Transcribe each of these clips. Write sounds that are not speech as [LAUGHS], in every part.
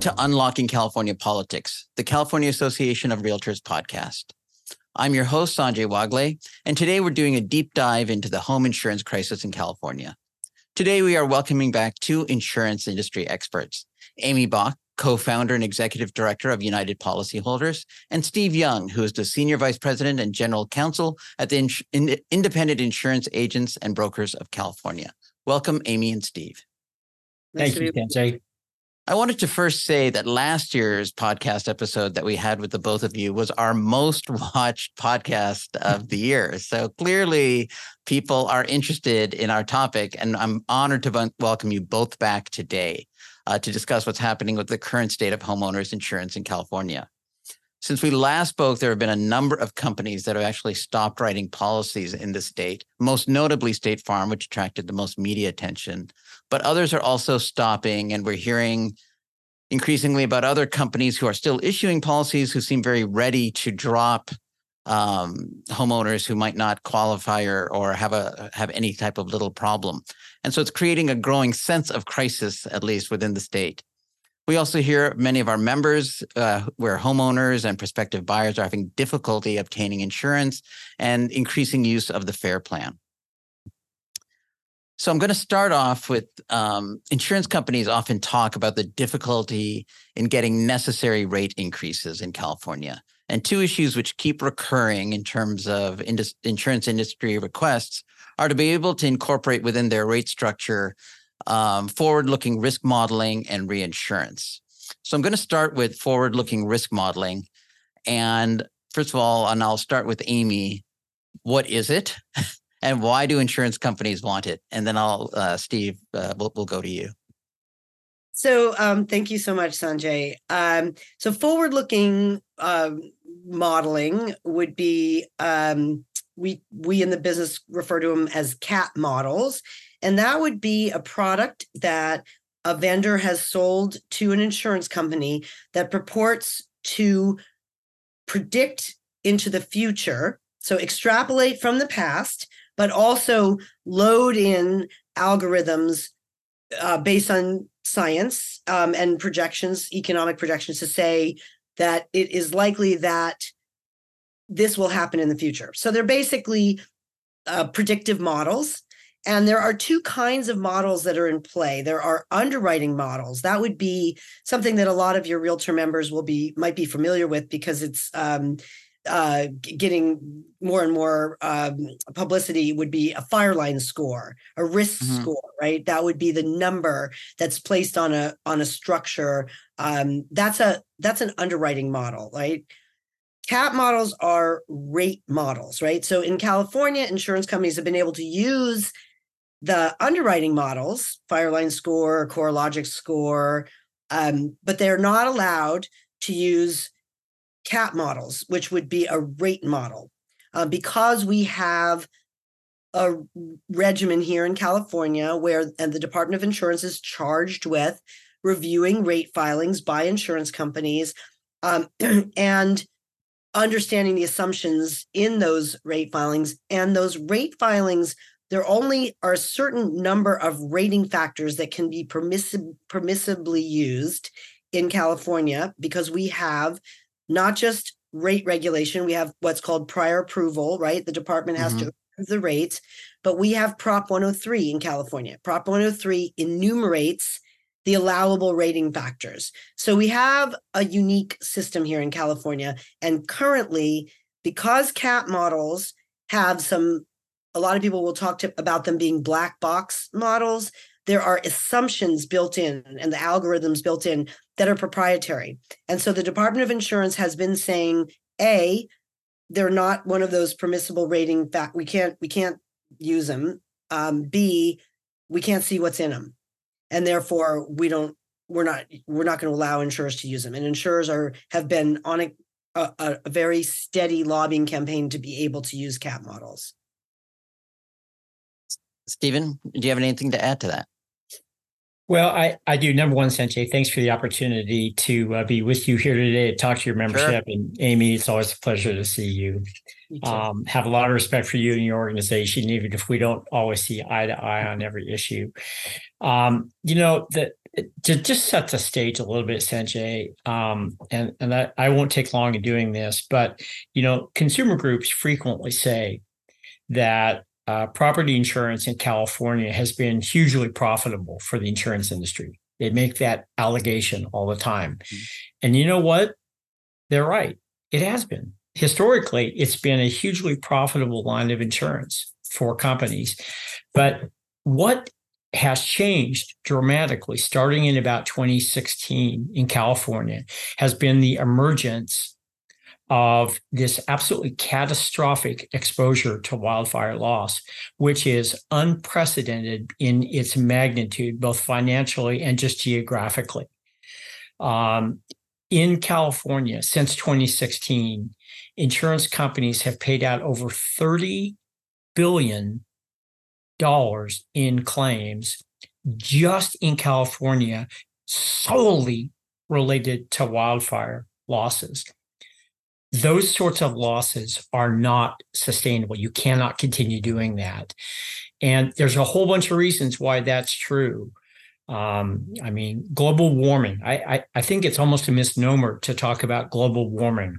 to Unlocking California Politics, the California Association of Realtors podcast. I'm your host, Sanjay Wagle, and today we're doing a deep dive into the home insurance crisis in California. Today, we are welcoming back two insurance industry experts, Amy Bach, co-founder and executive director of United Policyholders, and Steve Young, who is the senior vice president and general counsel at the Independent Insurance Agents and Brokers of California. Welcome, Amy and Steve. Nice Thank you, Sanjay. I wanted to first say that last year's podcast episode that we had with the both of you was our most [LAUGHS] watched podcast of the year. So clearly, people are interested in our topic, and I'm honored to welcome you both back today uh, to discuss what's happening with the current state of homeowners insurance in California. Since we last spoke, there have been a number of companies that have actually stopped writing policies in the state, most notably State Farm, which attracted the most media attention. But others are also stopping, and we're hearing increasingly about other companies who are still issuing policies who seem very ready to drop um, homeowners who might not qualify or, or have a have any type of little problem. And so it's creating a growing sense of crisis, at least within the state. We also hear many of our members uh, where homeowners and prospective buyers are having difficulty obtaining insurance and increasing use of the FAIR plan. So I'm going to start off with um, insurance companies often talk about the difficulty in getting necessary rate increases in California. And two issues which keep recurring in terms of indus- insurance industry requests are to be able to incorporate within their rate structure um, forward looking risk modeling and reinsurance. So I'm going to start with forward looking risk modeling. And first of all, and I'll start with Amy. What is it? [LAUGHS] and why do insurance companies want it? And then I'll, uh, Steve, uh, we'll, we'll go to you. So um, thank you so much, Sanjay. Um, so forward looking um, modeling would be um, we we in the business refer to them as CAT models, and that would be a product that a vendor has sold to an insurance company that purports to predict into the future. So extrapolate from the past, but also load in algorithms uh, based on science um, and projections, economic projections to say that it is likely that this will happen in the future. So they're basically uh, predictive models and there are two kinds of models that are in play. There are underwriting models. That would be something that a lot of your realtor members will be might be familiar with because it's um, uh, getting more and more um, publicity. Would be a fireline score, a risk mm-hmm. score, right? That would be the number that's placed on a on a structure. Um, that's a that's an underwriting model, right? CAT models are rate models, right? So in California, insurance companies have been able to use the underwriting models, Fireline score, CoreLogic score, um, but they're not allowed to use CAT models, which would be a rate model. Uh, because we have a regimen here in California where and the Department of Insurance is charged with reviewing rate filings by insurance companies um, [CLEARS THROAT] and understanding the assumptions in those rate filings. And those rate filings there only are a certain number of rating factors that can be permissibly used in California because we have not just rate regulation, we have what's called prior approval, right? The department has mm-hmm. to approve the rates, but we have Prop 103 in California. Prop 103 enumerates the allowable rating factors. So we have a unique system here in California. And currently, because CAT models have some a lot of people will talk to, about them being black box models. There are assumptions built in and the algorithms built in that are proprietary. And so the Department of Insurance has been saying, A, they're not one of those permissible rating fact. We can't we can't use them. Um, B, we can't see what's in them, and therefore we don't. We're not. We're not going to allow insurers to use them. And insurers are have been on a, a, a very steady lobbying campaign to be able to use CAT models. Stephen, do you have anything to add to that? Well, I, I do. Number one, Sanjay, thanks for the opportunity to uh, be with you here today to talk to your membership. Sure. And Amy, it's always a pleasure to see you. Um, have a lot of respect for you and your organization, even if we don't always see eye to eye on every issue. Um, you know that to just set the stage a little bit, Sanjay, um, and and I, I won't take long in doing this, but you know, consumer groups frequently say that uh, property insurance in California has been hugely profitable for the insurance industry. They make that allegation all the time, mm-hmm. and you know what? They're right. It has been historically. It's been a hugely profitable line of insurance for companies, but what has changed dramatically starting in about 2016 in California has been the emergence of this absolutely catastrophic exposure to wildfire loss, which is unprecedented in its magnitude, both financially and just geographically. Um, in California, since 2016, insurance companies have paid out over 30 billion dollars in claims just in California, solely related to wildfire losses. Those sorts of losses are not sustainable. You cannot continue doing that. And there's a whole bunch of reasons why that's true. Um, I mean, global warming. I, I, I think it's almost a misnomer to talk about global warming.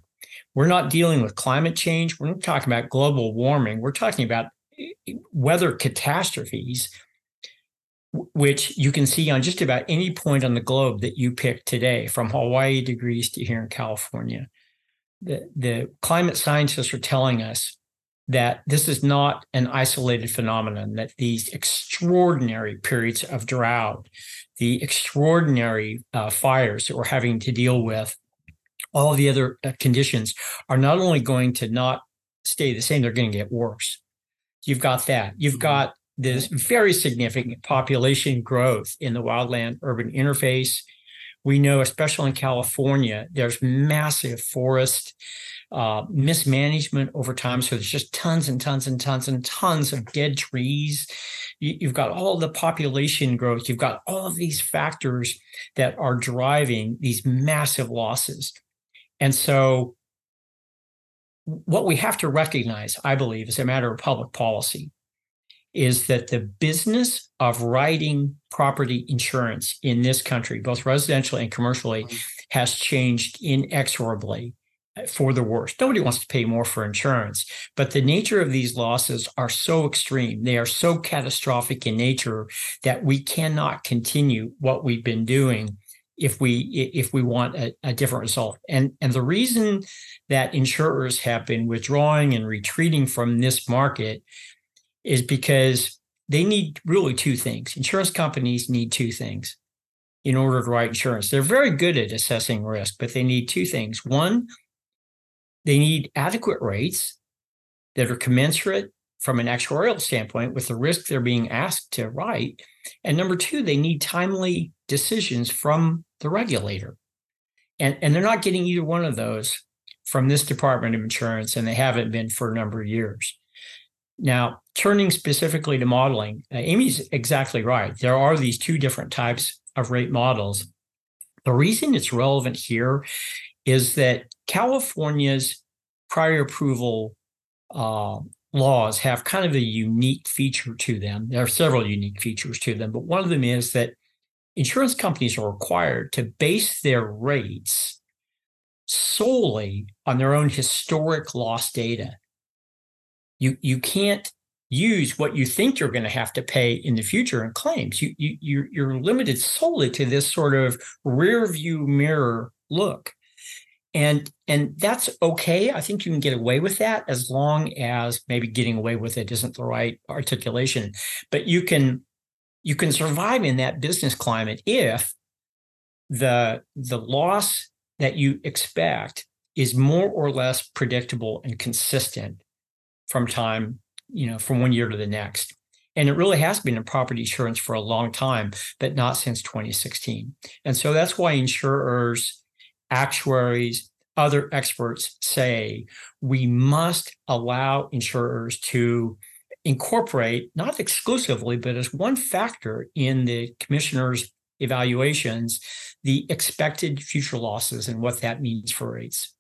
We're not dealing with climate change. We're not talking about global warming. We're talking about weather catastrophes, which you can see on just about any point on the globe that you pick today, from Hawaii degrees to here in California. The, the climate scientists are telling us that this is not an isolated phenomenon, that these extraordinary periods of drought, the extraordinary uh, fires that we're having to deal with, all the other uh, conditions are not only going to not stay the same, they're going to get worse. You've got that. You've mm-hmm. got this very significant population growth in the wildland urban interface. We know, especially in California, there's massive forest uh, mismanagement over time. So there's just tons and tons and tons and tons of dead trees. You, have got all the population growth. You've got all of these factors that are driving these massive losses. And so what we have to recognize, I believe, as a matter of public policy, is that the business of writing property insurance in this country, both residentially and commercially, mm-hmm. has changed inexorably for the worse. Nobody wants to pay more for insurance, but the nature of these losses are so extreme. They are so catastrophic in nature that we cannot continue what we've been doing if we if we want a, a, different result. And and the reason that insurers have been withdrawing and retreating from this market is because they need really two things. Insurance companies need two things in order to write insurance. They're very good at assessing risk, but they need two things. One, they need adequate rates that are commensurate from an actuarial standpoint with the risk they're being asked to write. And number two, they need timely decisions from the regulator. And, and they're not getting either one of those from this Department of Insurance, and they haven't been for a number of years. Now, turning specifically to modeling, uh, Amy's exactly right. There are these two different types of rate models. The reason it's relevant here is that California's prior approval uh, laws have kind of a unique feature to them. There are several unique features to them, but one of them is that insurance companies are required to base their rates solely on their own historic loss data. You, you can't use what you think you're going to have to pay in the future in claims. You, you, you're, you're limited solely to this sort of rear view mirror look. And and that's okay. I think you can get away with that as long as maybe getting away with it isn't the right articulation. But you can you can survive in that business climate if the the loss that you expect is more or less predictable and consistent from time, you know, from one year to the next. And it really has been in property insurance for a long time, but not since 2016. And so that's why insurers, actuaries, other experts say we must allow insurers to incorporate, not exclusively, but as one factor in the commissioner's evaluations, the expected future losses and what that means for rates.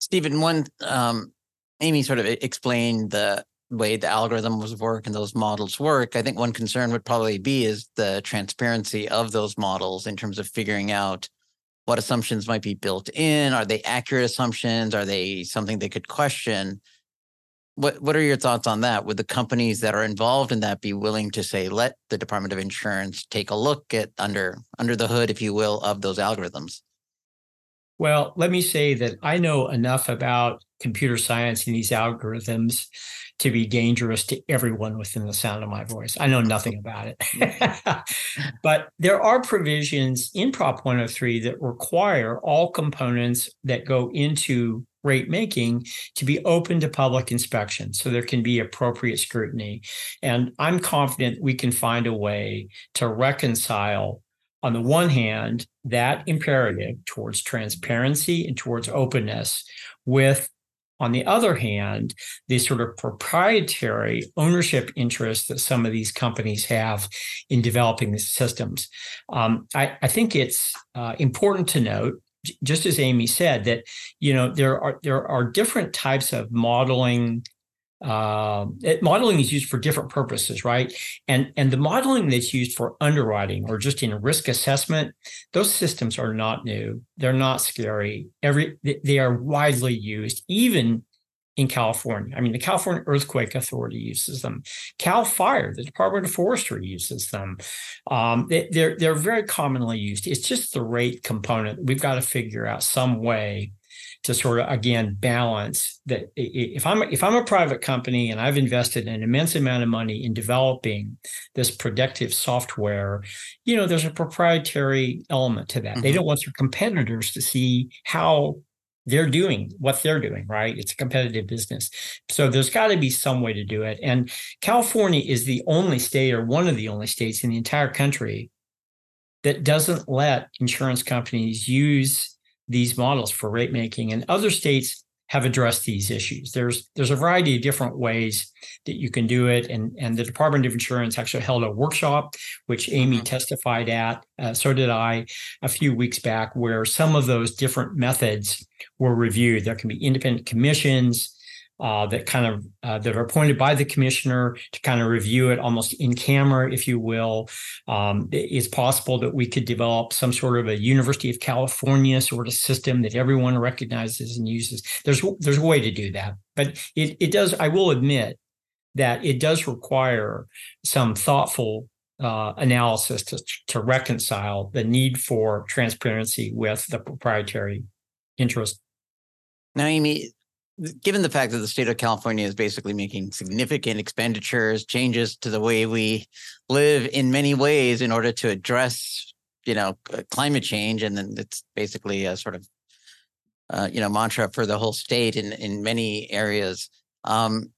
Stephen, one um, Amy sort of explained the way the algorithms work and those models work. I think one concern would probably be is the transparency of those models in terms of figuring out what assumptions might be built in. Are they accurate assumptions? Are they something they could question? What What are your thoughts on that? Would the companies that are involved in that be willing to say, let the Department of Insurance take a look at under under the hood, if you will, of those algorithms? Well, let me say that I know enough about computer science and these algorithms to be dangerous to everyone within the sound of my voice. I know nothing about it. [LAUGHS] but there are provisions in Prop 103 that require all components that go into rate making to be open to public inspection so there can be appropriate scrutiny. And I'm confident we can find a way to reconcile on the one hand, that imperative towards transparency and towards openness with on the other hand, the sort of proprietary ownership interest that some of these companies have in developing these systems. Um, I, I, think it's uh, important to note, just as Amy said, that you know there are there are different types of modeling uh, it, modeling is used for different purposes, right? And and the modeling that's used for underwriting or just in risk assessment, those systems are not new. They're not scary. Every they are widely used, even in California. I mean, the California Earthquake Authority uses them. Cal Fire, the Department of Forestry uses them. Um, they, they're they're very commonly used. It's just the rate component. We've got to figure out some way to sort of again balance that if I'm if I'm a private company and I've invested an immense amount of money in developing this predictive software, you know, there's a proprietary element to that. Mm-hmm. They don't want their competitors to see how they're doing what they're doing, right? It's a competitive business. So there's got to be some way to do it. And California is the only state or one of the only states in the entire country that doesn't let insurance companies use these models for rate making, and other states have addressed these issues. There's there's a variety of different ways that you can do it, and and the Department of Insurance actually held a workshop, which Amy mm-hmm. testified at. Uh, so did I a few weeks back, where some of those different methods were reviewed. There can be independent commissions uh, that kind of uh, that are appointed by the commissioner to kind of review it almost in camera, if you will. Um, it's possible that we could develop some sort of a University of California sort of system that everyone recognizes and uses. There's there's a way to do that, but it it does. I will admit that it does require some thoughtful uh, analysis to to reconcile the need for transparency with the proprietary interest. Amy, given the fact that the state of California is basically making significant expenditures, changes to the way we live in many ways in order to address, you know, climate change, and then it's basically a sort of, uh, you know, mantra for the whole state in in many areas. Um,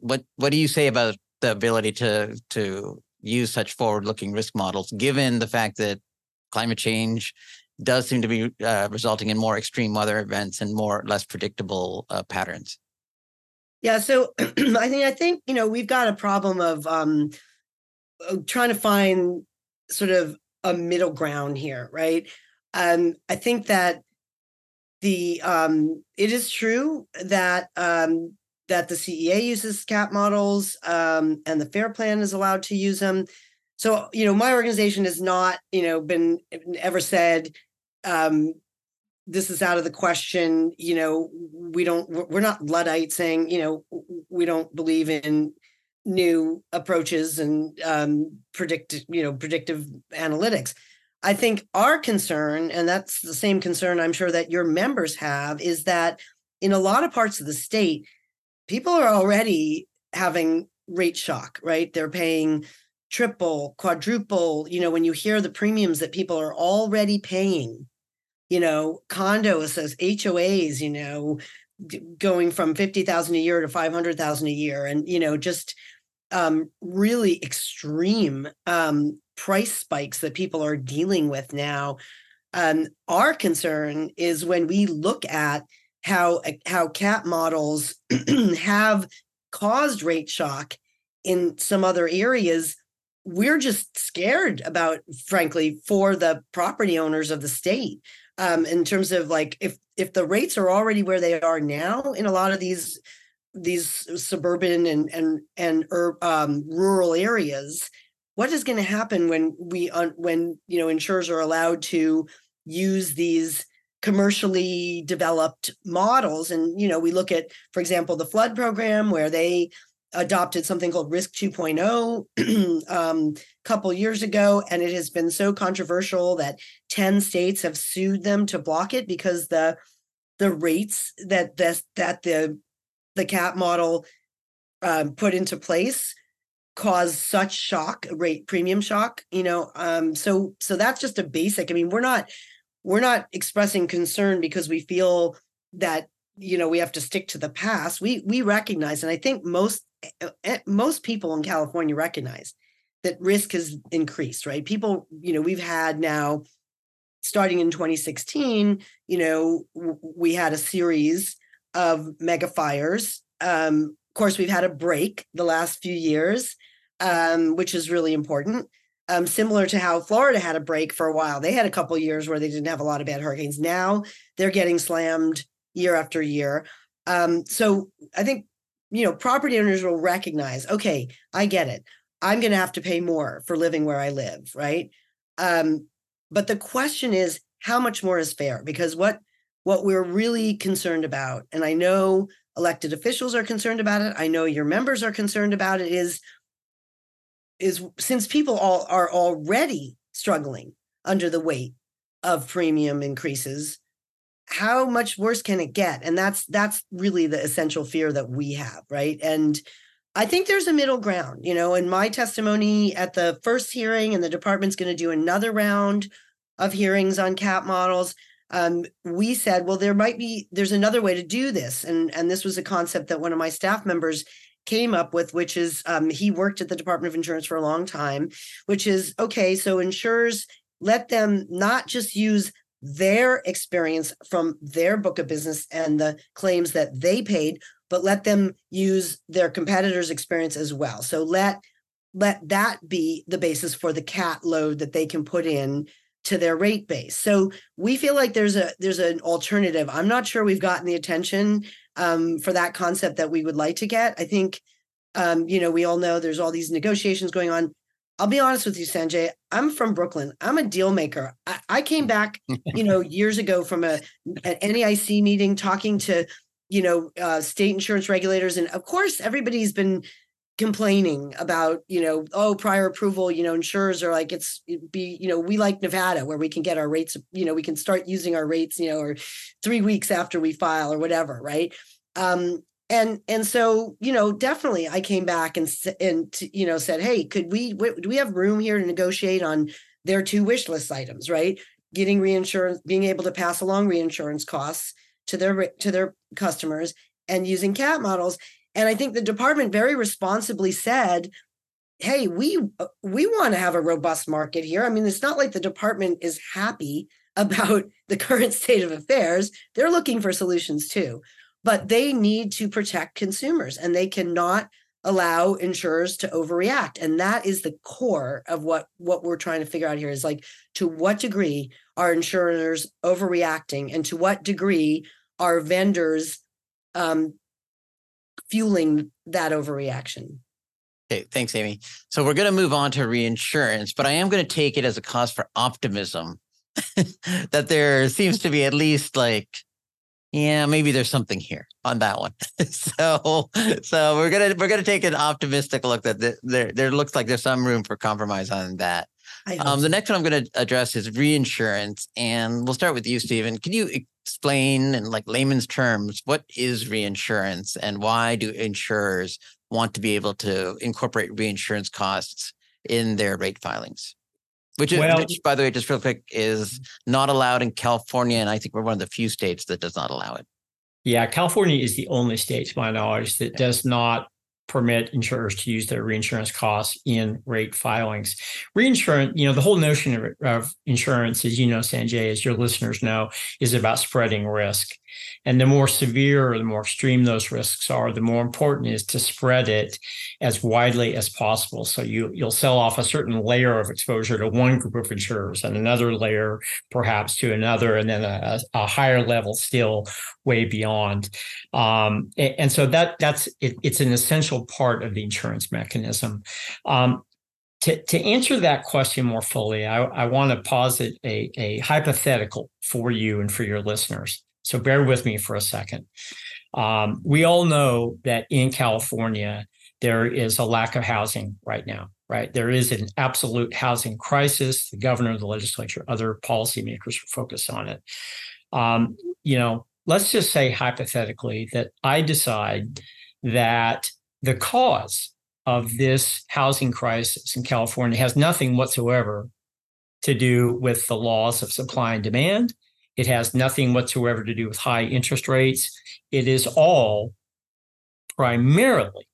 what what do you say about the ability to to use such forward-looking risk models, given the fact that climate change does seem to be uh, resulting in more extreme weather events and more less predictable uh, patterns. Yeah, so [CLEARS THROAT] I think I think you know we've got a problem of um, uh, trying to find sort of a middle ground here, right? Um, I think that the um, it is true that um, that the CEA uses CAT models um, and the FAIR Plan is allowed to use them. So you know, my organization has not you know been ever said um, this is out of the question. You know, we don't, we're not Luddites saying, you know, we don't believe in new approaches and um, predict, you know, predictive analytics. I think our concern, and that's the same concern I'm sure that your members have, is that in a lot of parts of the state, people are already having rate shock, right? They're paying triple, quadruple. You know, when you hear the premiums that people are already paying you know, condos says HOAs, you know, going from 50,000 a year to 500,000 a year and, you know, just um, really extreme um, price spikes that people are dealing with now. Um, our concern is when we look at how how cat models [CLEARS THROAT] have caused rate shock in some other areas we're just scared about frankly for the property owners of the state um, in terms of like if if the rates are already where they are now in a lot of these these suburban and and and um, rural areas, what is going to happen when we uh, when you know insurers are allowed to use these commercially developed models? And you know we look at for example the flood program where they adopted something called risk 2.0 [CLEARS THROAT] um, a couple years ago and it has been so controversial that 10 states have sued them to block it because the the rates that this, that the the cat model um, put into place caused such shock rate premium shock you know um, so so that's just a basic i mean we're not we're not expressing concern because we feel that you know we have to stick to the past. We we recognize and i think most most people in california recognize that risk has increased right people you know we've had now starting in 2016 you know we had a series of mega fires um, of course we've had a break the last few years um, which is really important um, similar to how Florida had a break for a while. They had a couple years where they didn't have a lot of bad hurricanes. Now they're getting slammed year after year. Um, so I think you know property owners will recognize, okay, I get it. I'm going to have to pay more for living where I live, right? Um, but the question is, how much more is fair? Because what what we're really concerned about, and I know elected officials are concerned about it. I know your members are concerned about it. Is is since people all are already struggling under the weight of premium increases how much worse can it get? And that's that's really the essential fear that we have right? And i think there's a middle ground you know in my testimony at the first hearing and the department's going to do another round of hearings on cat models um, we said well there might be there's another way to do this. And and this was a concept that one of my staff members came up with, which is um, he worked at the Department of Insurance for a long time, which is okay, so insurers let them not just use their experience from their book of business and the claims that they paid, but let them use their competitors' experience as well. So let let that be the basis for the cat load that they can put in to their rate base. So we feel like there's a there's an alternative. I'm not sure we've gotten the attention um, for that concept that we would like to get. I think, um, you know, we all know there's all these negotiations going on. I'll be honest with you, Sanjay. I'm from Brooklyn. I'm a deal maker. I, I came back, you know, [LAUGHS] years ago from a an NAIC meeting talking to, you know, uh, state insurance regulators, and of course, everybody's been complaining about you know oh prior approval you know insurers are like it's be you know we like nevada where we can get our rates you know we can start using our rates you know or three weeks after we file or whatever right um and and so you know definitely i came back and and you know said hey could we do we have room here to negotiate on their two wish list items right getting reinsurance being able to pass along reinsurance costs to their to their customers and using cat models and I think the department very responsibly said, "Hey, we uh, we want to have a robust market here. I mean, it's not like the department is happy [LAUGHS] about the current state of affairs. They're looking for solutions too. But they need to protect consumers and they cannot allow insurers to overreact and that is the core of what what we're trying to figure out here is like to what degree are insurers overreacting and to what degree are vendors um, fueling that overreaction. Okay, thanks, Amy. So we're going to move on to reinsurance, but I am going to take it as a cause for optimism [LAUGHS] that there seems to be at least like, yeah, maybe there's something here on that one. [LAUGHS] so, so we're gonna we're gonna take an optimistic look that there there looks like there's some room for compromise on that. Um, the next one I'm going to address is reinsurance, and we'll start with you, Stephen. Can you explain in like layman's terms what is reinsurance and why do insurers want to be able to incorporate reinsurance costs in their rate filings? Which is, well, which, by the way, just real quick, is mm-hmm. not allowed in California, and I think we're one of the few states that does not allow it. Yeah, California is the only state, to my knowledge, that does not permit insurers to use their reinsurance costs in rate filings. Reinsurance, you know, the whole notion of, of, insurance, as you know, Sanjay, as your listeners know, is about spreading risk. And the more severe or the more extreme those risks are, the more important is to spread it as widely as possible. So you, you'll sell off a certain layer of exposure to one group of insurers and another layer perhaps to another, and then a, a higher level still way beyond. Um, and, and, so that that's it, it's an essential part of the insurance mechanism. Um, to, to answer that question more fully, I, I want to posit a, a hypothetical for you and for your listeners. So bear with me for a second. Um, we all know that in California, there is a lack of housing right now, right? There is an absolute housing crisis. The governor, the legislature, other policymakers are focused on it. Um, you know, let's just say hypothetically that I decide that the cause of this housing crisis in California has nothing whatsoever to do with the laws of supply and demand. It has nothing whatsoever to do with high interest rates. It is all primarily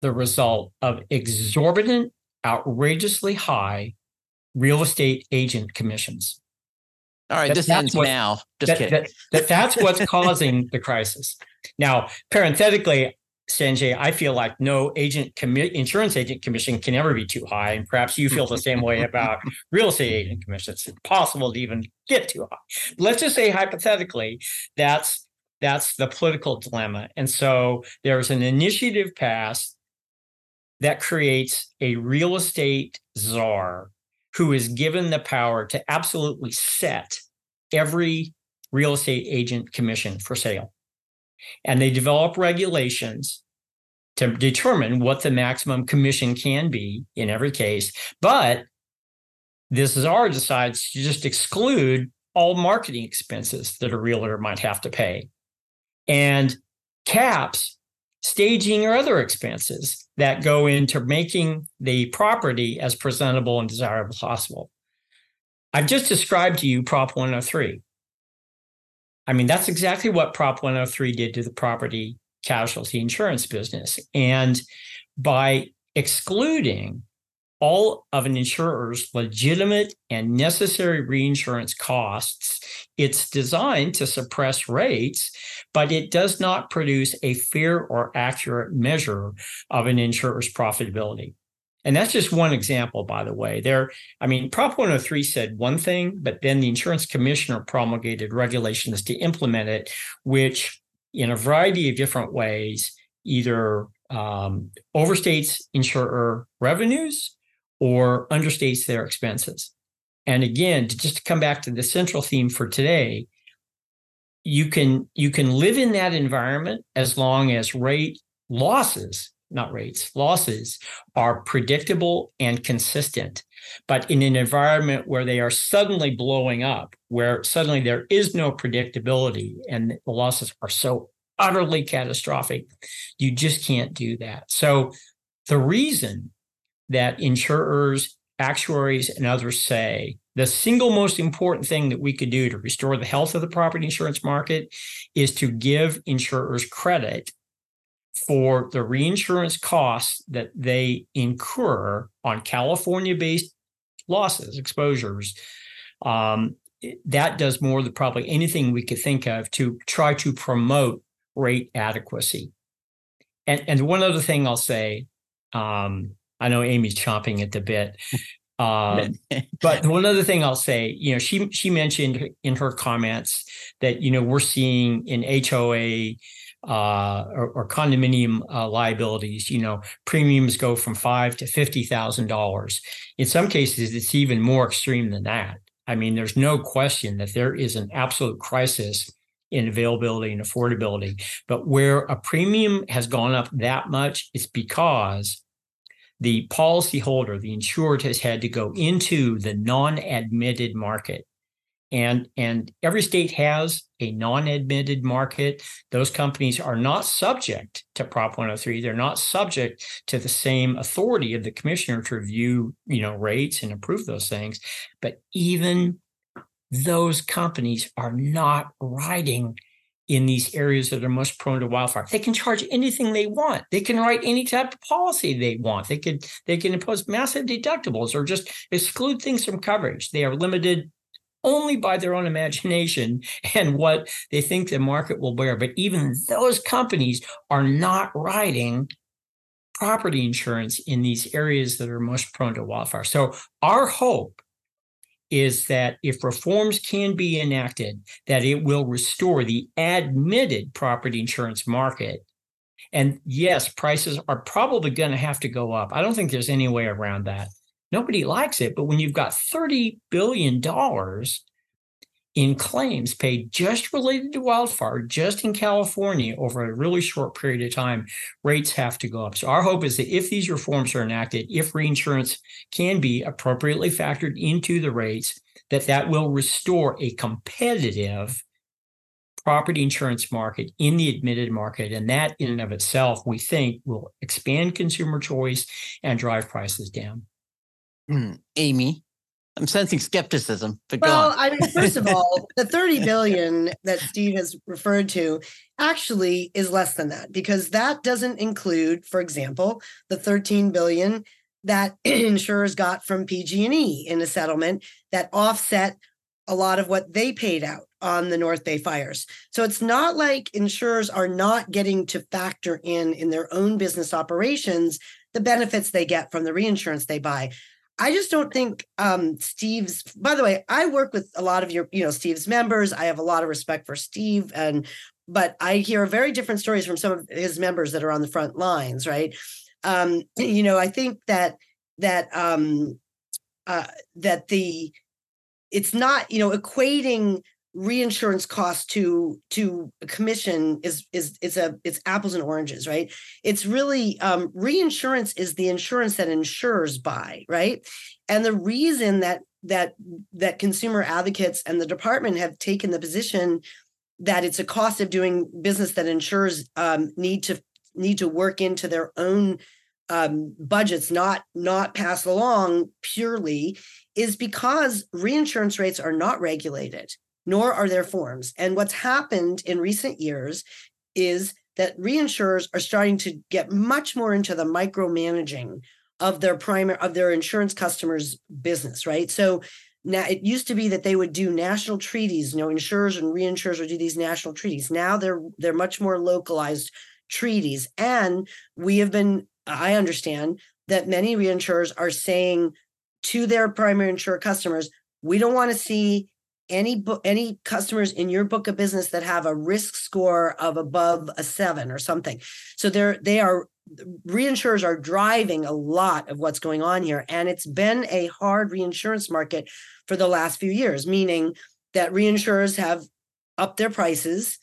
the result of exorbitant, outrageously high real estate agent commissions. All right, that, this ends what, now. Just that, kidding. That, that, that's what's causing the crisis. Now, parenthetically, Sanjay, I feel like no agent commi- insurance agent commission can ever be too high, and perhaps you feel the same way about [LAUGHS] real estate agent commissions. It's impossible to even get too high. Let's just say hypothetically, that's that's the political dilemma, and so there's an initiative passed that creates a real estate czar who is given the power to absolutely set every real estate agent commission for sale and they develop regulations to determine what the maximum commission can be in every case. But this czar decides to just exclude all marketing expenses that a realtor might have to pay and caps staging or other expenses that go into making the property as presentable and desirable as possible. I've just described to you Prop 103. I mean, that's exactly what Prop 103 did to the property casualty insurance business. And by excluding all of an insurer's legitimate and necessary reinsurance costs, it's designed to suppress rates, but it does not produce a fair or accurate measure of an insurer's profitability. And that's just one example, by the way. There, I mean, Prop 103 said one thing, but then the insurance commissioner promulgated regulations to implement it, which in a variety of different ways either um, overstates insurer revenues or understates their expenses. And again, to just to come back to the central theme for today, you can you can live in that environment as long as rate losses not rates, losses are predictable and consistent. But in an environment where they are suddenly blowing up, where suddenly there is no predictability and the losses are so utterly catastrophic, you just can't do that. So the reason that insurers, actuaries, and others say the single most important thing that we could do to restore the health of the property insurance market is to give insurers credit for the reinsurance costs that they incur on California based losses, exposures. Um, that does more than probably anything we could think of to try to promote rate adequacy. And, and one other thing I'll say, um, I know Amy's chomping at the bit. Uh, [LAUGHS] but one other thing I'll say, you know, she she mentioned in her comments that you know we're seeing in HOA uh, or, or, condominium uh, liabilities, you know, premiums go from five to fifty thousand dollars. In some cases, it's even more extreme than that. I mean, there's no question that there is an absolute crisis in availability and affordability. But where a premium has gone up that much, it's because the policyholder, the insured, has had to go into the non-admitted market and and every state has a non-admitted market those companies are not subject to prop 103 they're not subject to the same authority of the commissioner to review you know rates and approve those things but even those companies are not riding in these areas that are most prone to wildfire. They can charge anything they want. They can write any type of policy they want. They could they can impose massive deductibles or just exclude things from coverage. They are limited only by their own imagination and what they think the market will bear. But even those companies are not writing property insurance in these areas that are most prone to wildfire. So our hope is that if reforms can be enacted, that it will restore the admitted property insurance market. And yes, prices are probably going to have to go up. I don't think there's any way around that. Nobody likes it, but when you've got $30 billion in claims paid just related to wildfire, just in California over a really short period of time, rates have to go up. So our hope is that if these reforms are enacted, if reinsurance can be appropriately factored into the rates, that that will restore a competitive property insurance market in the admitted market. And that in and of itself, we think will expand consumer choice and drive prices down. Mm, Amy, I'm sensing skepticism. But well, I mean, first of all, [LAUGHS] the 30 billion that Steve has referred to actually is less than that because that doesn't include, for example, the 13 billion that [CLEARS THROAT] insurers got from PG&E in a settlement that offset a lot of what they paid out on the North Bay fires. So it's not like insurers are not getting to factor in in their own business operations the benefits they get from the reinsurance they buy. I just don't think um, Steve's. By the way, I work with a lot of your, you know, Steve's members. I have a lot of respect for Steve, and but I hear very different stories from some of his members that are on the front lines, right? Um, you know, I think that that um, uh, that the it's not, you know, equating reinsurance cost to to a commission is is it's a it's apples and oranges right? It's really um reinsurance is the insurance that insurers buy right? And the reason that that that consumer advocates and the department have taken the position that it's a cost of doing business that insurers um, need to need to work into their own um, budgets not not pass along purely is because reinsurance rates are not regulated nor are their forms. And what's happened in recent years is that reinsurers are starting to get much more into the micromanaging of their primary of their insurance customers business right? So now it used to be that they would do national treaties you know insurers and reinsurers would do these national treaties. Now they're they're much more localized treaties. And we have been i understand that many reinsurers are saying to their primary insurer customers we don't want to see any book any customers in your book of business that have a risk score of above a seven or something so they're they are reinsurers are driving a lot of what's going on here and it's been a hard reinsurance market for the last few years meaning that reinsurers have upped their prices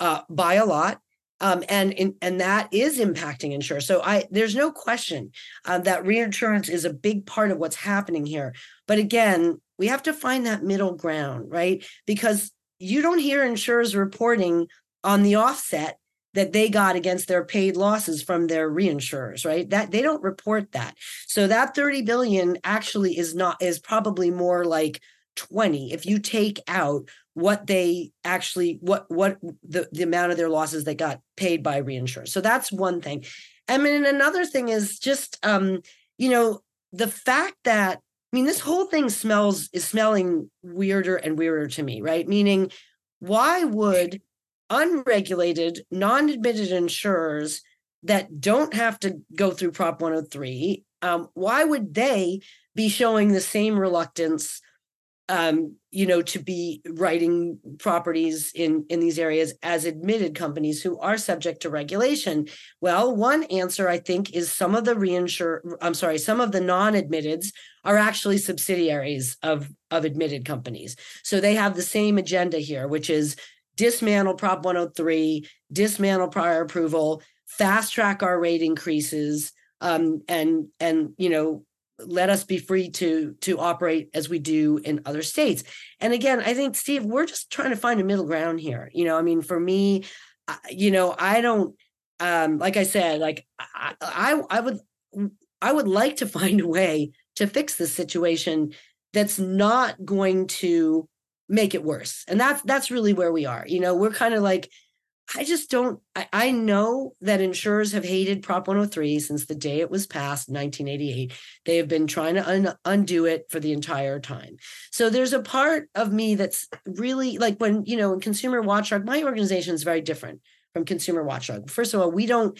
uh, by a lot um, and in, and that is impacting insurers. So I there's no question uh, that reinsurance is a big part of what's happening here. But again, we have to find that middle ground, right? Because you don't hear insurers reporting on the offset that they got against their paid losses from their reinsurers right? That they don't report that. So that 30 billion actually is not is probably more like 20 if you take out what they actually what what the, the amount of their losses they got paid by reinsurers. So that's one thing. I mean another thing is just um you know the fact that I mean, this whole thing smells is smelling weirder and weirder to me, right? Meaning, why would unregulated, non-admitted insurers that don't have to go through Prop 103, um, why would they be showing the same reluctance um, you know, to be writing properties in in these areas as admitted companies who are subject to regulation? Well, one answer I think is some of the reinsure, I'm sorry, some of the non-admitteds are actually subsidiaries of of admitted companies. So they have the same agenda here, which is dismantle Prop 103, dismantle prior approval, fast track our rate increases, um, and and you know let us be free to to operate as we do in other states. And again i think steve we're just trying to find a middle ground here. You know i mean for me you know i don't um like i said like i i, I would i would like to [LAUGHS] find a way to fix this situation that's not going to make it worse. And that's that's really where we are. You know we're kind of like I just don't. I, I, know that insurers have hated Prop 103 since the day it was passed, 1988. They have been trying to un, undo it for the entire time. So there's a part of me that's really like when you know, in Consumer Watchdog, my organization is very different from Consumer Watchdog. First of all, we don't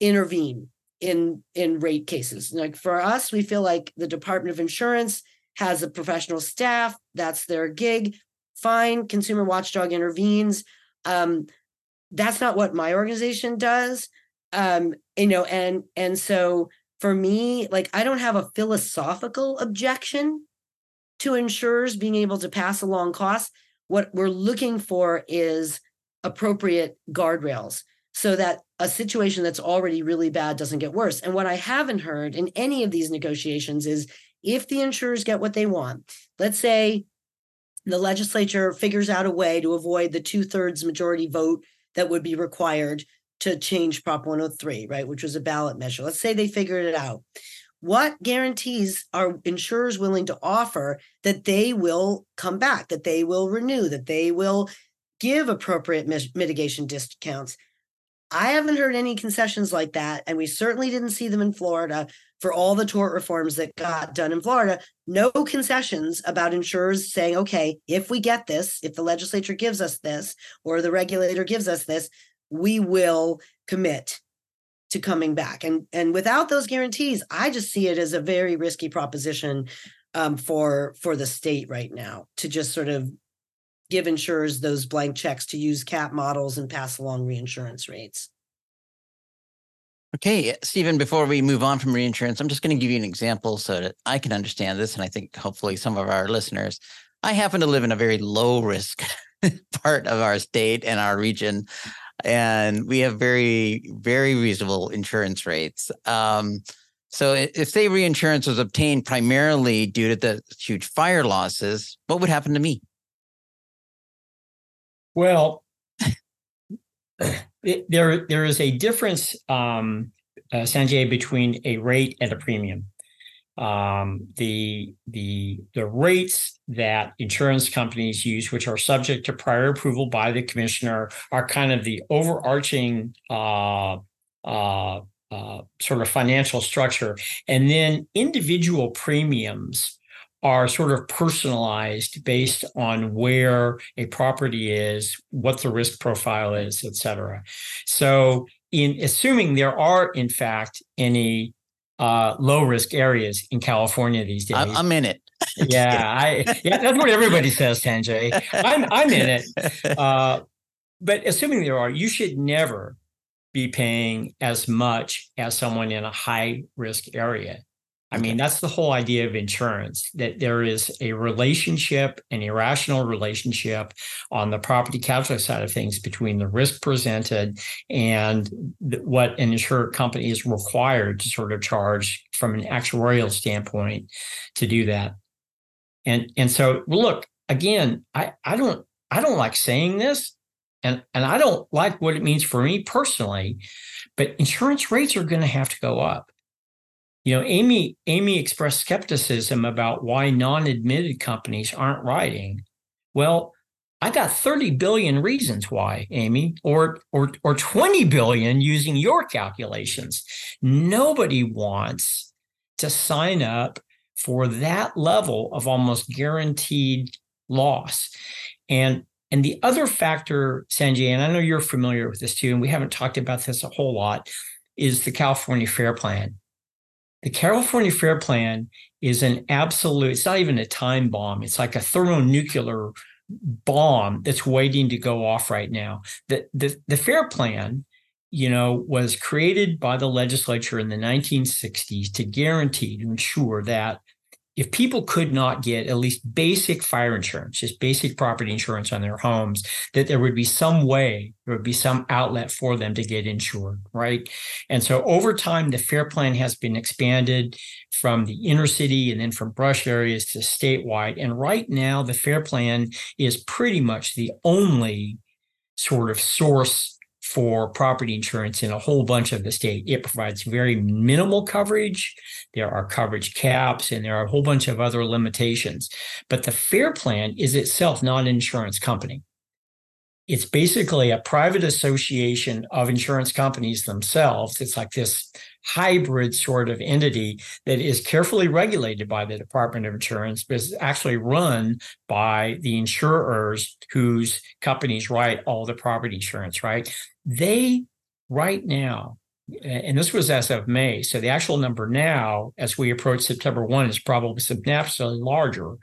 intervene in in rate cases. Like for us, we feel like the Department of Insurance has a professional staff. That's their gig. Fine, Consumer Watchdog intervenes. Um, that's not what my organization does um you know and and so for me like i don't have a philosophical objection to insurers being able to pass along costs. What we're looking for is appropriate guardrails so that a situation that's already really bad doesn't get worse. And what i haven't heard in any of these negotiations is if the insurers get what they want let's say the legislature figures out a way to avoid the two-thirds majority vote that would be required to change Prop 103, right, which was a ballot measure. Let's say they figured it out. What guarantees are insurers willing to offer that they will come back, that they will renew, that they will give appropriate mitigation discounts? I haven't heard any concessions like that. And we certainly didn't see them in Florida for all the tort reforms that got done in Florida. No concessions about insurers saying, okay, if we get this, if the legislature gives us this, or the regulator gives us this, we will commit to coming back. And, and without those guarantees, I just see it as a very risky proposition um, for for the state right now to just sort of give insurers those blank checks to use cat models and pass along reinsurance rates. Okay, Stephen, before we move on from reinsurance, I'm just going to give you an example so that I can understand this. And I think hopefully some of our listeners, I happen to live in a very low risk [LAUGHS] part of our state and our region. And we have very, very reasonable insurance rates. Um, so if say reinsurance was obtained primarily due to the huge fire losses, what would happen to me? Well, [LAUGHS] it, there there is a difference, um, uh, Sanjay, between a rate and a premium. Um, the the the rates that insurance companies use, which are subject to prior approval by the commissioner, are kind of the overarching uh, uh, uh sort of financial structure, and then individual premiums are sort of personalized based on where a property is, what the risk profile is, et cetera. So, in assuming there are, in fact, any uh, low risk areas in California these days, I'm in it. yeah, I yeah, that's what everybody says, Sanjay. I'm I'm in it. [LAUGHS] Uh, but assuming there are, you should never be paying as much as someone in a high risk area. I mean, that's the whole idea of insurance that there is a relationship, an irrational relationship on the property casualty side of things between the risk presented and what an insurer company is required to sort of charge from an actuarial standpoint to do that. And and so look, again, I, I don't I don't like saying this and and I don't like what it means for me personally, but insurance rates are going to have to go up you know, Amy Amy expressed skepticism about why non-admitted companies aren't writing. Well, I got 30 billion reasons why, Amy, or or or 20 billion using your calculations. Nobody wants to sign up for that level of almost guaranteed loss. And and the other factor, Sanjay, and I know you're familiar with this too, and we haven't talked about this a whole lot, is the California Fair Plan. The California Fair Plan is an absolute, it's not even a time bomb. It's like a thermonuclear bomb that's waiting to go off right now. The, the, the Fair Plan, you know, was created by the legislature in the 1960s to guarantee, to ensure that if people could not get at least basic fire insurance, just basic property insurance on their homes, that there would be some way, there would be some outlet for them to get insured, right? And so over time, the FAIR plan has been expanded from the inner city and then from brush areas to statewide. And right now, the FAIR plan is pretty much the only sort of source for property insurance in a whole bunch of the state. It provides very minimal coverage. There are coverage caps and there are a whole bunch of other limitations. But the FAIR plan is itself not an insurance company. It's basically a private association of insurance companies themselves. It's like this hybrid sort of entity that is carefully regulated by the Department of Insurance, but is actually run by the insurers whose companies write all the property insurance, right? They, right now, and this was as of May. So the actual number now, as we approach September 1, is probably substantially larger.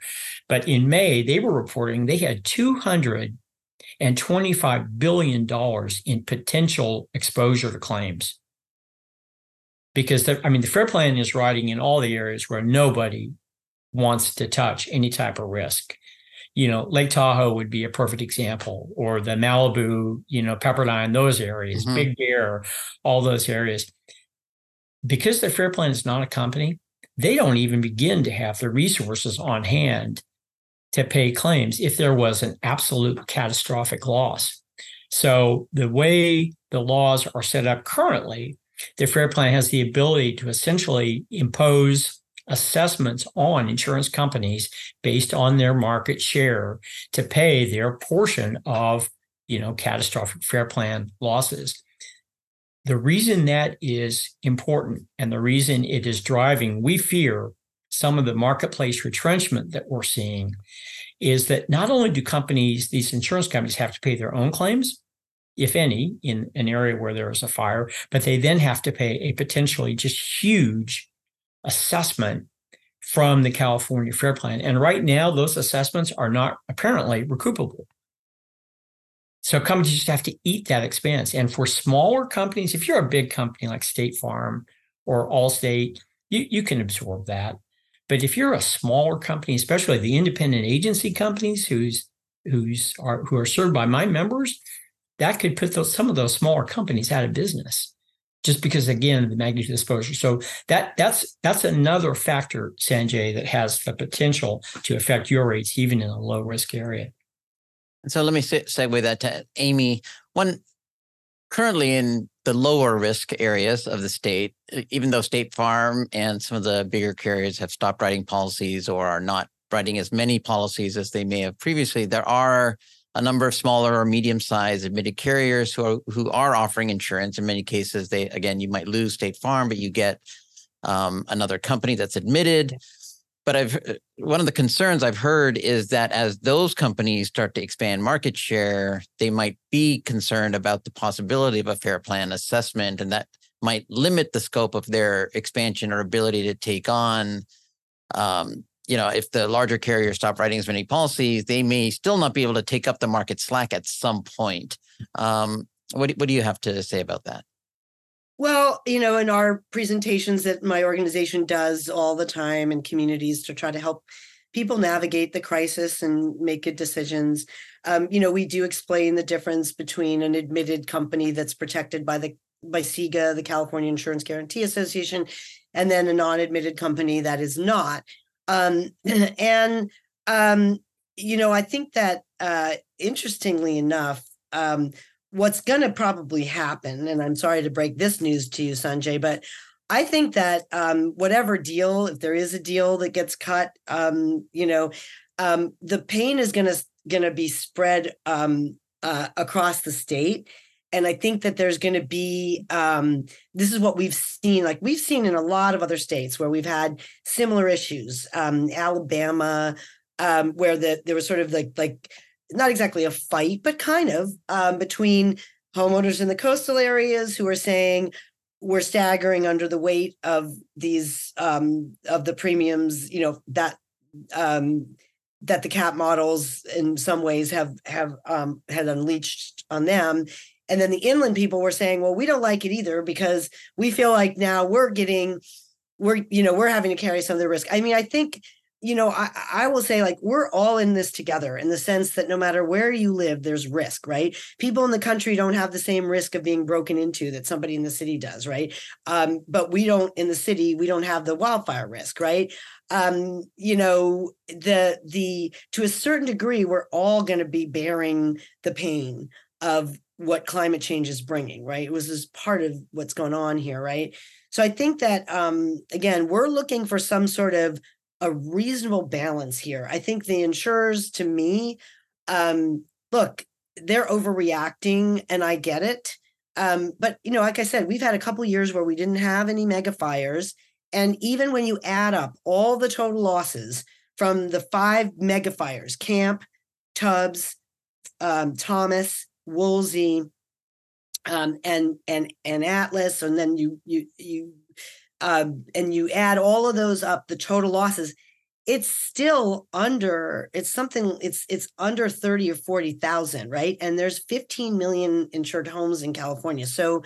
But in May, they were reporting they had 200 and $25 billion in potential exposure to claims. Because, the, I mean, the FAIR Plan is riding in all the areas where nobody wants to touch any type of risk. You know, Lake Tahoe would be a perfect example, or the Malibu, you know, Pepperdine, those areas, mm-hmm. Big Bear, all those areas. Because the FAIR Plan is not a company, they don't even begin to have the resources on hand to pay claims if there was an absolute catastrophic loss. So the way the laws are set up currently, the FAIR Plan has the ability to essentially impose assessments on insurance companies based on their market share to pay their portion of you know catastrophic fair plan losses the reason that is important and the reason it is driving we fear some of the marketplace retrenchment that we're seeing is that not only do companies, these insurance companies, have to pay their own claims, if any, in an area where there is a fire, but they then have to pay a potentially just huge assessment from the California Fair Plan. And right now, those assessments are not apparently recoupable. So companies just have to eat that expense. And for smaller companies, if you're a big company like State Farm or Allstate, you, you can absorb that. But if you're a smaller company, especially the independent agency companies who's who's are who are served by my members, that could put those some of those smaller companies out of business just because again the magnitude of exposure. So that that's that's another factor sanjay that has the potential to affect your rates even in a low risk area so let me segue that to amy. One currently in the lower risk areas of the state, even though State Farm and some of the bigger carriers have stopped writing policies or are not writing as many policies as they may have previously, there are a number of smaller or medium-sized admitted carriers who are who are offering insurance. In many cases, they again you might lose State Farm, but you get um, another company that's admitted but I've uh, one of the concerns I've heard is that as those companies start to expand market share, they might be concerned about the possibility of a fair plan assessment, and that might limit the scope of their expansion or ability to take on. Um, you know, if the larger carriers stop writing as many policies, they may still not be able to take up the market slack at some point. Um, what what do you have to say about that? Well, you know, in our presentations that my organization does all the time in communities to try to help people navigate the crisis and make good decisions, um, you know, we do explain the difference between an admitted company that's protected by the by CIGA, the California Insurance Guarantee Association, and then a non-admitted company that is not. Um, [CLEARS THROAT] and um, you know, I think that uh, interestingly enough, um, what's going to probably happen, and I'm sorry to break this news to you, Sanjay, but I think that um, whatever deal, if there is a deal that gets cut, um, you know, um, the pain is going to going to be spread um, uh, across the state. And I think that there's going to be um, this is what we've seen, like we've seen in a lot of other states where we've had similar issues. Um, Alabama, where the there was sort of like like not exactly a fight, but kind of um, between homeowners in the coastal areas who are saying we're staggering under the weight of these um, of the premiums, you know that um, that the cat models in some ways have have um, had unleashed on them. And then the inland people were saying, well, we don't like it either because we feel like now we're getting we're you know we're having to carry some of the risk. I mean, I think you know, I, I will say like we're all in this together in the sense that no matter where you live, there's risk, right? People in the country don't have the same risk of being broken into that somebody in the city does, right? Um, but we don't in the city, we don't have the wildfire risk, right? Um, you know, the the to a certain degree, we're all going to be bearing the pain of what climate change is bringing, right? It was as part of what's going on here, right? So I think that um, again, we're looking for some sort of a reasonable balance here. I think the insurers, to me, um, look, they're overreacting, and I get it. Um, but you know, like I said, we've had a couple years where we didn't have any mega fires, and even when you add up all the total losses from the five mega fires, Camp, Tubbs, um, Thomas, Woolsey, um, and and and Atlas, and then you you you um, and you add all of those up, the total losses, it's still under. It's something. It's it's under thirty or forty thousand, right? And there's fifteen million insured homes in California. So,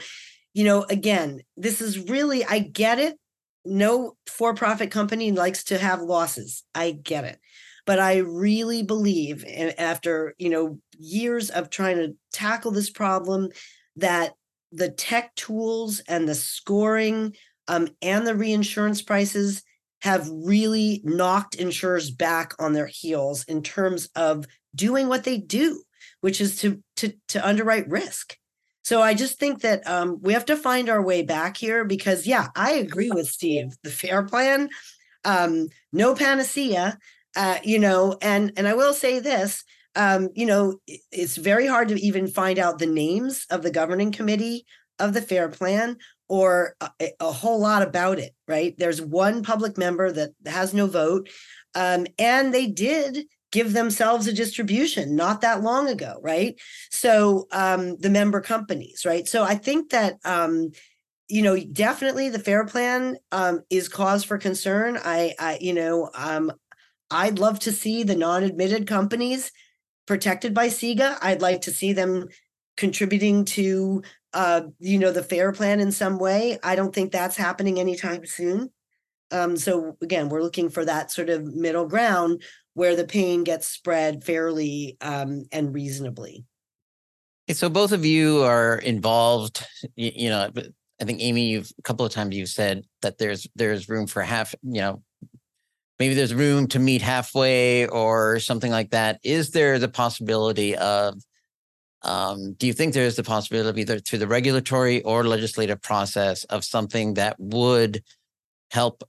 you know, again, this is really. I get it. No for-profit company likes to have losses. I get it but i really believe after you know years of trying to tackle this problem that the tech tools and the scoring um, and the reinsurance prices have really knocked insurers back on their heels in terms of doing what they do, which is to to to underwrite risk. So I just think that um, we have to find our way back here because, yeah, I agree with Steve. The fair plan, um, no panacea, uh, you know. And and I will say this: um, you know, it's very hard to even find out the names of the governing committee of the FAIR Plan or a, a whole lot about it, right? There's one public member that has no vote. Um, and they did give themselves a distribution not that long ago, right? So um, the member companies, right? So I think that um, you know definitely the fair plan um, is cause for concern. I, I you know um, I'd love to see the non-admitted companies protected by CIGA. I'd like to see them contributing to uh, you know, the fair plan in some way. I don't think that's happening anytime soon. Um, so again, we're looking for that sort of middle ground where the pain gets spread fairly um, and reasonably. So both of you are involved. You, you know, I think Amy, you've a couple of times you've said that there's there's room for half. You know, maybe there's room to meet halfway or something like that. Is there the possibility of um, do you think there's the possibility either through the regulatory or legislative process of something that would help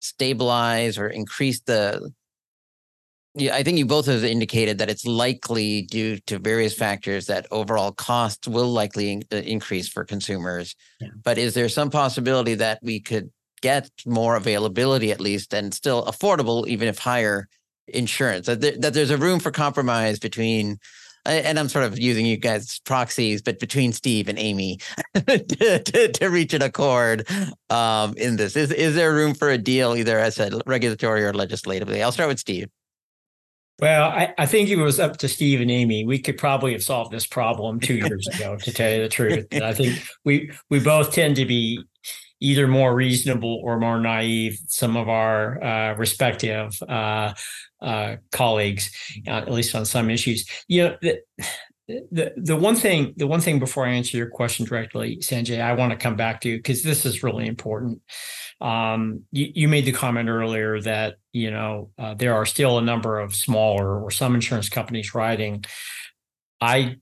stabilize or increase the yeah, I think you both have indicated that it's likely due to various factors that overall costs will likely in- uh, increase for consumers. Yeah. But is there some possibility that we could get more availability at least and still affordable, even if higher insurance? That, there, that there's a room for compromise between and I'm sort of using you guys proxies, but between Steve and Amy [LAUGHS] to, to, to, reach an accord um, in this. Is is there room for a deal, either as a regulatory or legislatively? I'll start with Steve. Well, I, I think it was up to Steve and Amy. We could probably have solved this problem two years ago, to tell you the truth. And I think [LAUGHS] we we both tend to be either more reasonable or more naive. Some of our uh, respective uh, uh, colleagues, uh, at least on some issues. You know, the, the the one thing the one thing before I answer your question directly, Sanjay, I want to come back to because this is really important. Um, you, you, made the comment earlier that you know uh, there are still a number of smaller or some insurance companies writing. I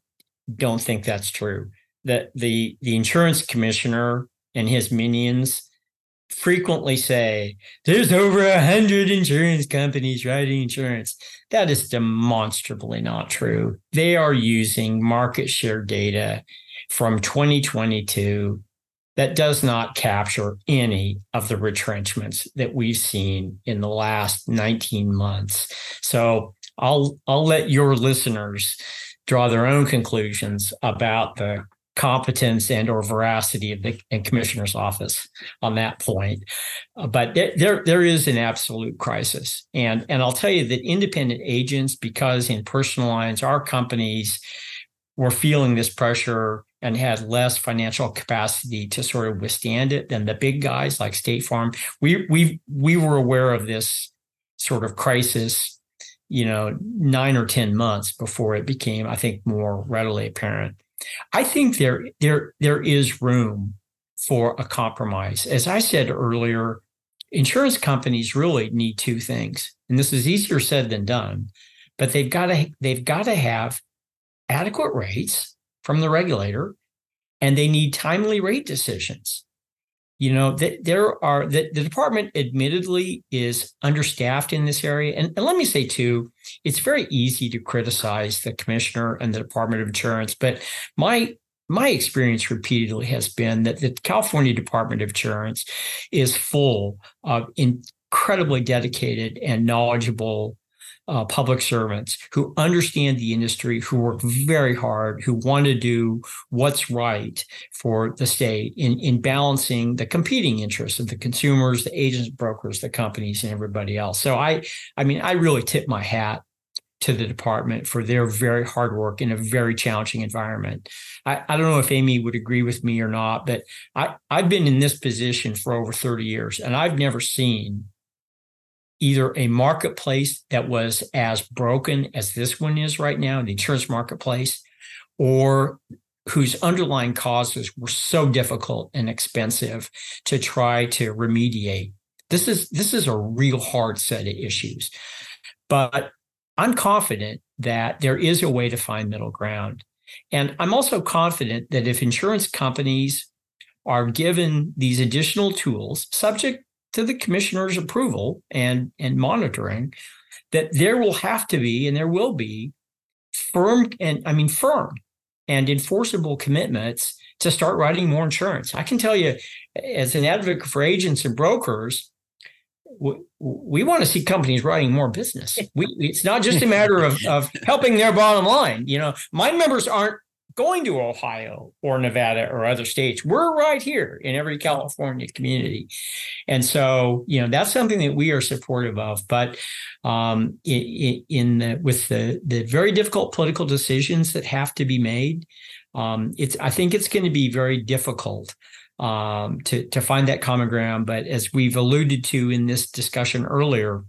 don't think that's true. That the the insurance commissioner and his minions frequently say there's over a hundred insurance companies writing insurance. That is demonstrably not true. They are using market share data from 2022 that does not capture any of the retrenchments that we've seen in the last 19 months. So I'll I'll let your listeners draw their own conclusions about the competence and or veracity of the commissioner's office on that point. Uh, but there, there is an absolute crisis. And, and I'll tell you that independent agents, because in personal lines, our companies were feeling this pressure and had less financial capacity to sort of withstand it than the big guys like State Farm. We we we were aware of this sort of crisis, you know, nine or ten months before it became, I think, more readily apparent. I think there there there is room for a compromise. As I said earlier, insurance companies really need two things, and this is easier said than done. But they've got to they've got to have adequate rates from the regulator, and they need timely rate decisions. You know that there are that the department admittedly is understaffed in this area. And, and let me say too it's very easy to criticize the commissioner and the department of insurance but my my experience repeatedly has been that the california department of insurance is full of incredibly dedicated and knowledgeable uh, public servants who understand the industry, who work very hard, who want to do what's right for the state in, in balancing the competing interests of the consumers, the agents, brokers, the companies, and everybody else. So I, I mean, I really tip my hat to the department for their very hard work in a very challenging environment. I, I don't know if Amy would agree with me or not, but I, I've been in this position for over 30 years and I've never seen either a marketplace that was as broken as this one is right now, the insurance marketplace, or whose underlying causes were so difficult and expensive to try to remediate. This is this is a real hard set of issues. But I'm confident that there is a way to find middle ground. And I'm also confident that if insurance companies are given these additional tools, subject to the commissioner's approval and and monitoring that there will have to be and there will be firm and I mean firm and enforceable commitments to start writing more insurance. I can tell you as an advocate for agents and brokers we, we want to see companies writing more business. We, it's not just a matter of, of helping their bottom line. You know, my members aren't going to Ohio or Nevada or other states. We're right here in every California community. And so, you know, that's something that we are supportive of. But um, in, in the, with the, the very difficult political decisions that have to be made, um, it's I think it's going to be very difficult um, to to find that common ground. But as we've alluded to in this discussion earlier,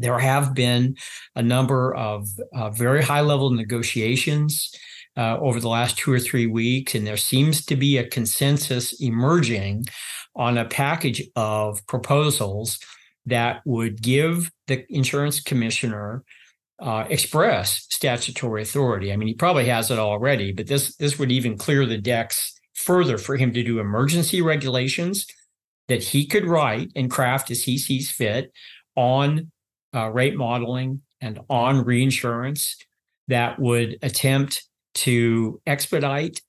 there have been a number of uh, very high level negotiations uh, over the last two or three weeks, and there seems to be a consensus emerging on a package of proposals that would give the insurance commissioner uh, express statutory authority. I mean, he probably has it already, but this this would even clear the decks further for him to do emergency regulations that he could write and craft as he sees fit on uh, rate modeling and on reinsurance that would attempt to expedite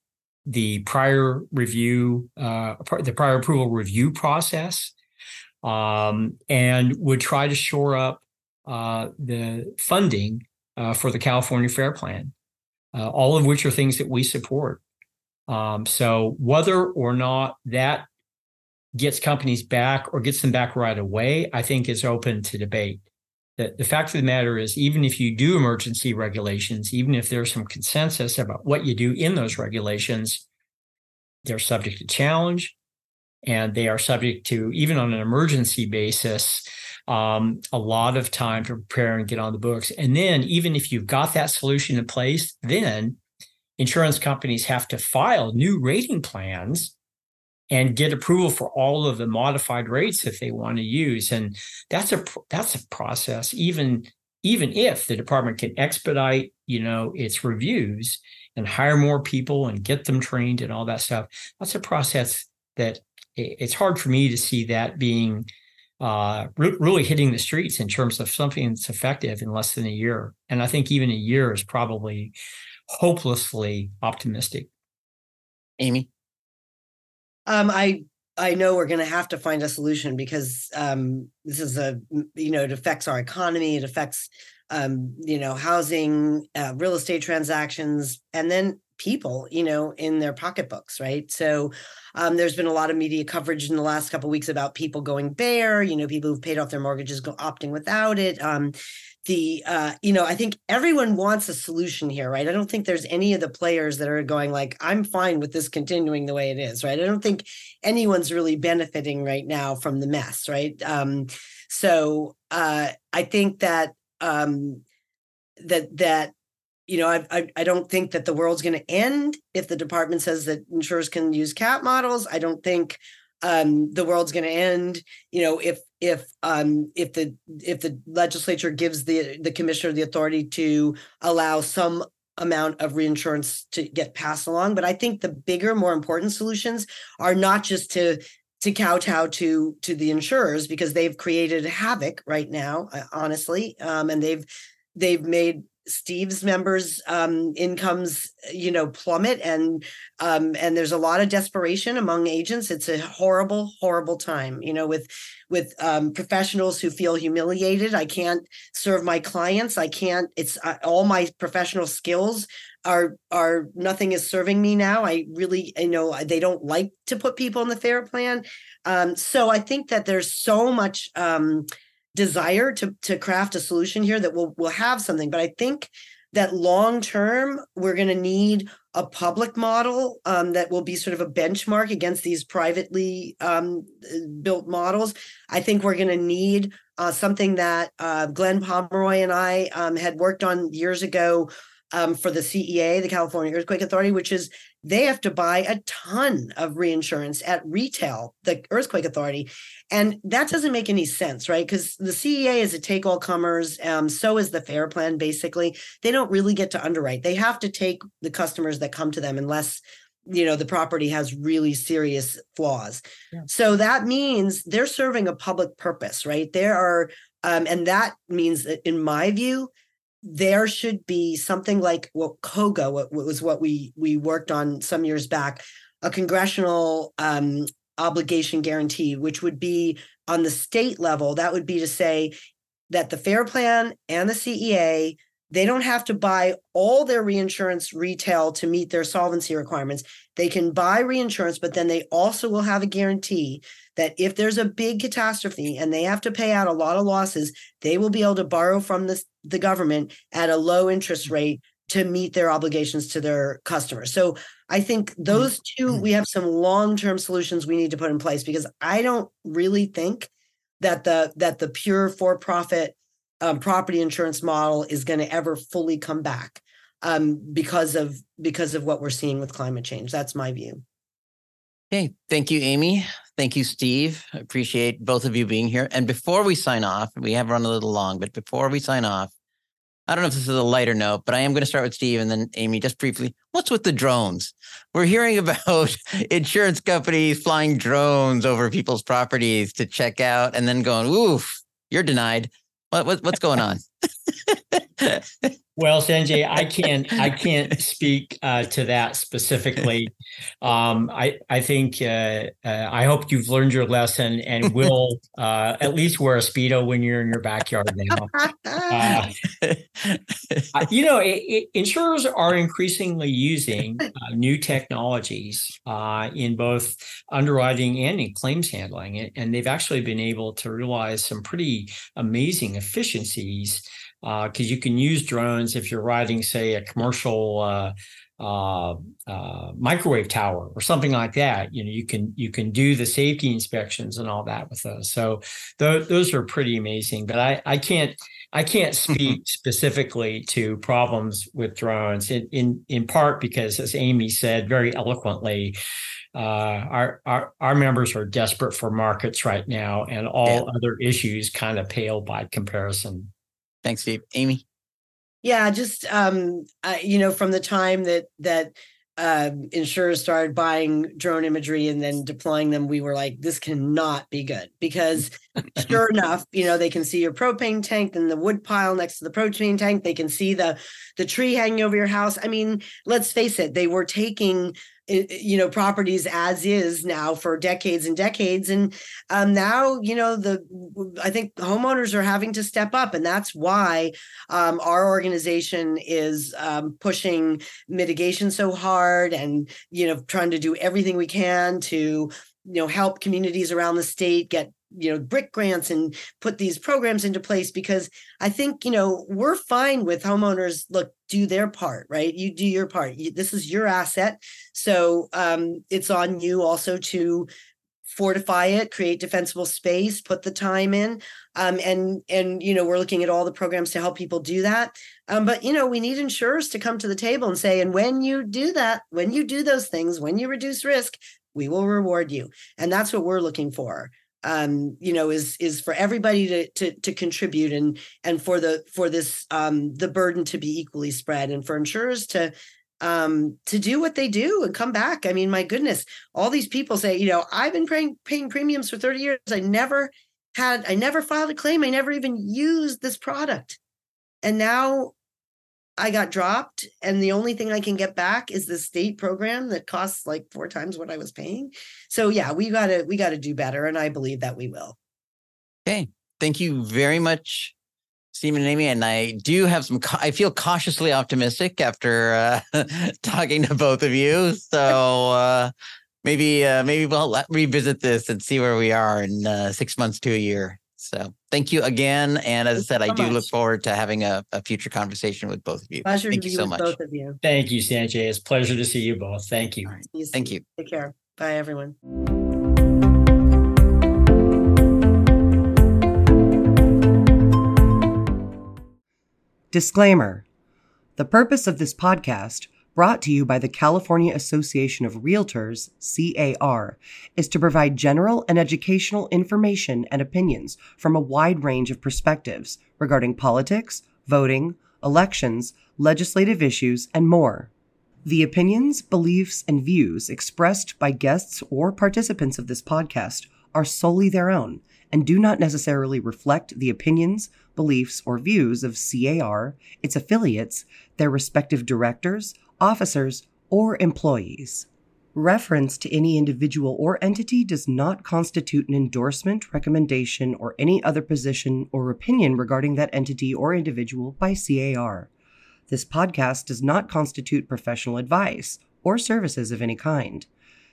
the prior review, uh, the prior approval review process, um, and would try to shore up uh, the funding uh, for the California Fair Plan, uh, all of which are things that we support. Um, so whether or not that gets companies back or gets them back right away, I think is open to debate the, the fact of the matter is, even if you do emergency regulations, even if there's some consensus about what you do in those regulations, they're subject to challenge and they are subject to, even on an emergency basis, um, a lot of time to prepare and get on the books. And then, even if you've got that solution in place, then insurance companies have to file new rating plans and get approval for all of the modified rates that they want to use. And that's a that's a process even even if the department can expedite you know its reviews and hire more people and get them trained and all that stuff that's a process that it's hard for me to see that being uh, re- really hitting the streets in terms of something that's effective in less than a year. And i think even a year is probably hopelessly optimistic. Amy um, I I know we're going to have to find a solution because um, this is a you know it affects our economy, it affects um, you know housing, uh, real estate transactions, and then people you know in their pocketbooks, right? So um, there's been a lot of media coverage in the last couple weeks about people going bare, you know, people who've paid off their mortgages go opting without it. Um, the uh you know i think everyone wants a solution here right? I don't think there's any of the players that are going like i'm fine with this continuing the way it is right? I don't think anyone's really benefiting right now from the mess right? Um so uh i think that um that that you know I, I i don't think that the world's going to end if the department says that insurers can use cat models. I don't think um, the world's going to end. You know, if if um, if the if the legislature gives the the commissioner the authority to allow some amount of reinsurance to get passed along. But I think the bigger, more important solutions are not just to to kowtow to to the insurers because they've created havoc right now, uh, honestly, um, and they've they've made Steve's members' um, incomes, you know, plummet, and um, and there's a lot of desperation among agents. It's a horrible, horrible time, you know, with with um, professionals who feel humiliated. I can't serve my clients. I can't. It's uh, all my professional skills are are nothing is serving me now. I really, you know, they don't like to put people in the FAIR plan. Um, so I think that there's so much. Desire to to craft a solution here that will will have something. But i think that long term we're going to need a public model um, that will be sort of a benchmark against these privately um, built models. I think we're going to need uh, something that uh, glenn pomeroy and i um, had worked on years ago um, for the cea the california earthquake authority which is they have to buy a ton of reinsurance at retail, the earthquake authority. And that doesn't make any sense, right? Because the CEA is a take all comers. Um, so is the FAIR plan, basically. They don't really get to underwrite. They have to take the customers that come to them unless you know the property has really serious flaws yeah. so that means they're serving a public purpose right there are um, and that means that in my view there should be something like what COGA, what, what was what we we worked on some years back, a congressional um, obligation guarantee, which would be on the state level. That would be to say that the FAIR Plan and the CEA they don't have to buy all their reinsurance retail to meet their solvency requirements. They can buy reinsurance, but then they also will have a guarantee that if there's a big catastrophe and they have to pay out a lot of losses, they will be able to borrow from the, the government at a low interest mm-hmm. rate to meet their obligations to their customers. So I think mm-hmm. those two, mm-hmm. we have some long-term solutions we need to put in place because I don't really think that the that the pure for-profit um, property insurance model is going to ever fully come back um, because of because of what we're seeing with climate change. That's my view. Okay, thank you, Amy. Thank you, Steve. I appreciate both of you being here. And before we sign off, we have run a little long, but before we sign off, I don't know if this is a lighter note, but I am going to start with Steve and then Amy just briefly. What's with the drones? We're hearing about [LAUGHS] insurance companies flying drones over people's properties to check out and then going, oof, you're denied. What, what what's going on? Well, Sanjay, I can't I can't speak uh, to that specifically. Um, I I think uh, uh, I hope you've learned your lesson and will uh, at least wear a speedo when you're in your backyard now. Uh, you know, it, it, insurers are increasingly using uh, new technologies in both underwriting and in claims handling, and they've actually been able to realize some pretty amazing efficiencies because uh, you can use drones if you're riding, say, a commercial uh, uh, uh, microwave tower or something like that. You know, you can you can do the safety inspections and all that with those. So th- those are pretty amazing. But I I can't I can't speak [LAUGHS] specifically to problems with drones in in in part because, as Amy said very eloquently. Uh, our, our our members are desperate for markets right now, and all yeah. other issues kind of pale by comparison. Thanks, Steve. Amy. Yeah, just um, you know, from the time that that uh, insurers started buying drone imagery and then deploying them, we were like, this cannot be good because [LAUGHS] sure enough, you know, they can see your propane tank and the wood pile next to the propane tank. They can see the the tree hanging over your house. I mean, let's face it, they were taking you know properties as is now for decades and decades. And um, now you know the i think homeowners are having to step up and that's why um, our organization is um, pushing mitigation so hard and you know trying to do everything we can to you know help communities around the state get you know BRIC grants and put these programs into place because i think you know we're fine with homeowners look do their part right? You do your part. You, this is your asset. So um, it's on you also to fortify it create defensible space put the time in um, and and you know we're looking at all the programs to help people do that. Um, but you know we need insurers to come to the table and say and when you do that when you do those things when you reduce risk we will reward you. And that's what we're looking for um, you know, is is for everybody to to to contribute and and for the for this um, the burden to be equally spread and for insurers to um, to do what they do and come back. I mean, my goodness, all these people say, you know, I've been paying, paying premiums for 30 years. I never had, I never filed a claim. I never even used this product. And now I got dropped. And the only thing I can get back is the state program that costs like four times what I was paying. So yeah, we gotta, we gotta do better. And I believe that we will. Okay. Thank you very much Stephen and Amy, and I do have some. I feel cautiously optimistic after uh, [LAUGHS] talking to both of you. So uh, maybe uh, maybe we'll revisit this and see where we are in uh, six months to a year. So thank you again, and as Thank I said, so I do much. look forward to having a, a, future conversation with both of you. Pleasure thank you so much. both of you. Thank you, Sanjay. It's a pleasure to see you both. Thank you. Right. Thank you. Take care. Bye, everyone. Disclaimer The purpose of this podcast, brought to you by the California Association of Realtors, CAR, is to provide general and educational information and opinions from a wide range of perspectives regarding politics, voting, elections, legislative issues, and more. The opinions, beliefs, and views expressed by guests or participants of this podcast are solely their own and do not necessarily reflect the opinions, beliefs, or views of CAR, its affiliates, their respective directors, officers, or employees. Reference to any individual or entity does not constitute an endorsement, recommendation, or any other position or opinion regarding that entity or individual by CAR. This podcast does not constitute professional advice or services of any kind.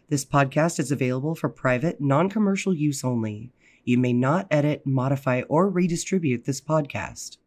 This podcast is available for private, non commercial use only. You may not edit, modify, or redistribute this podcast.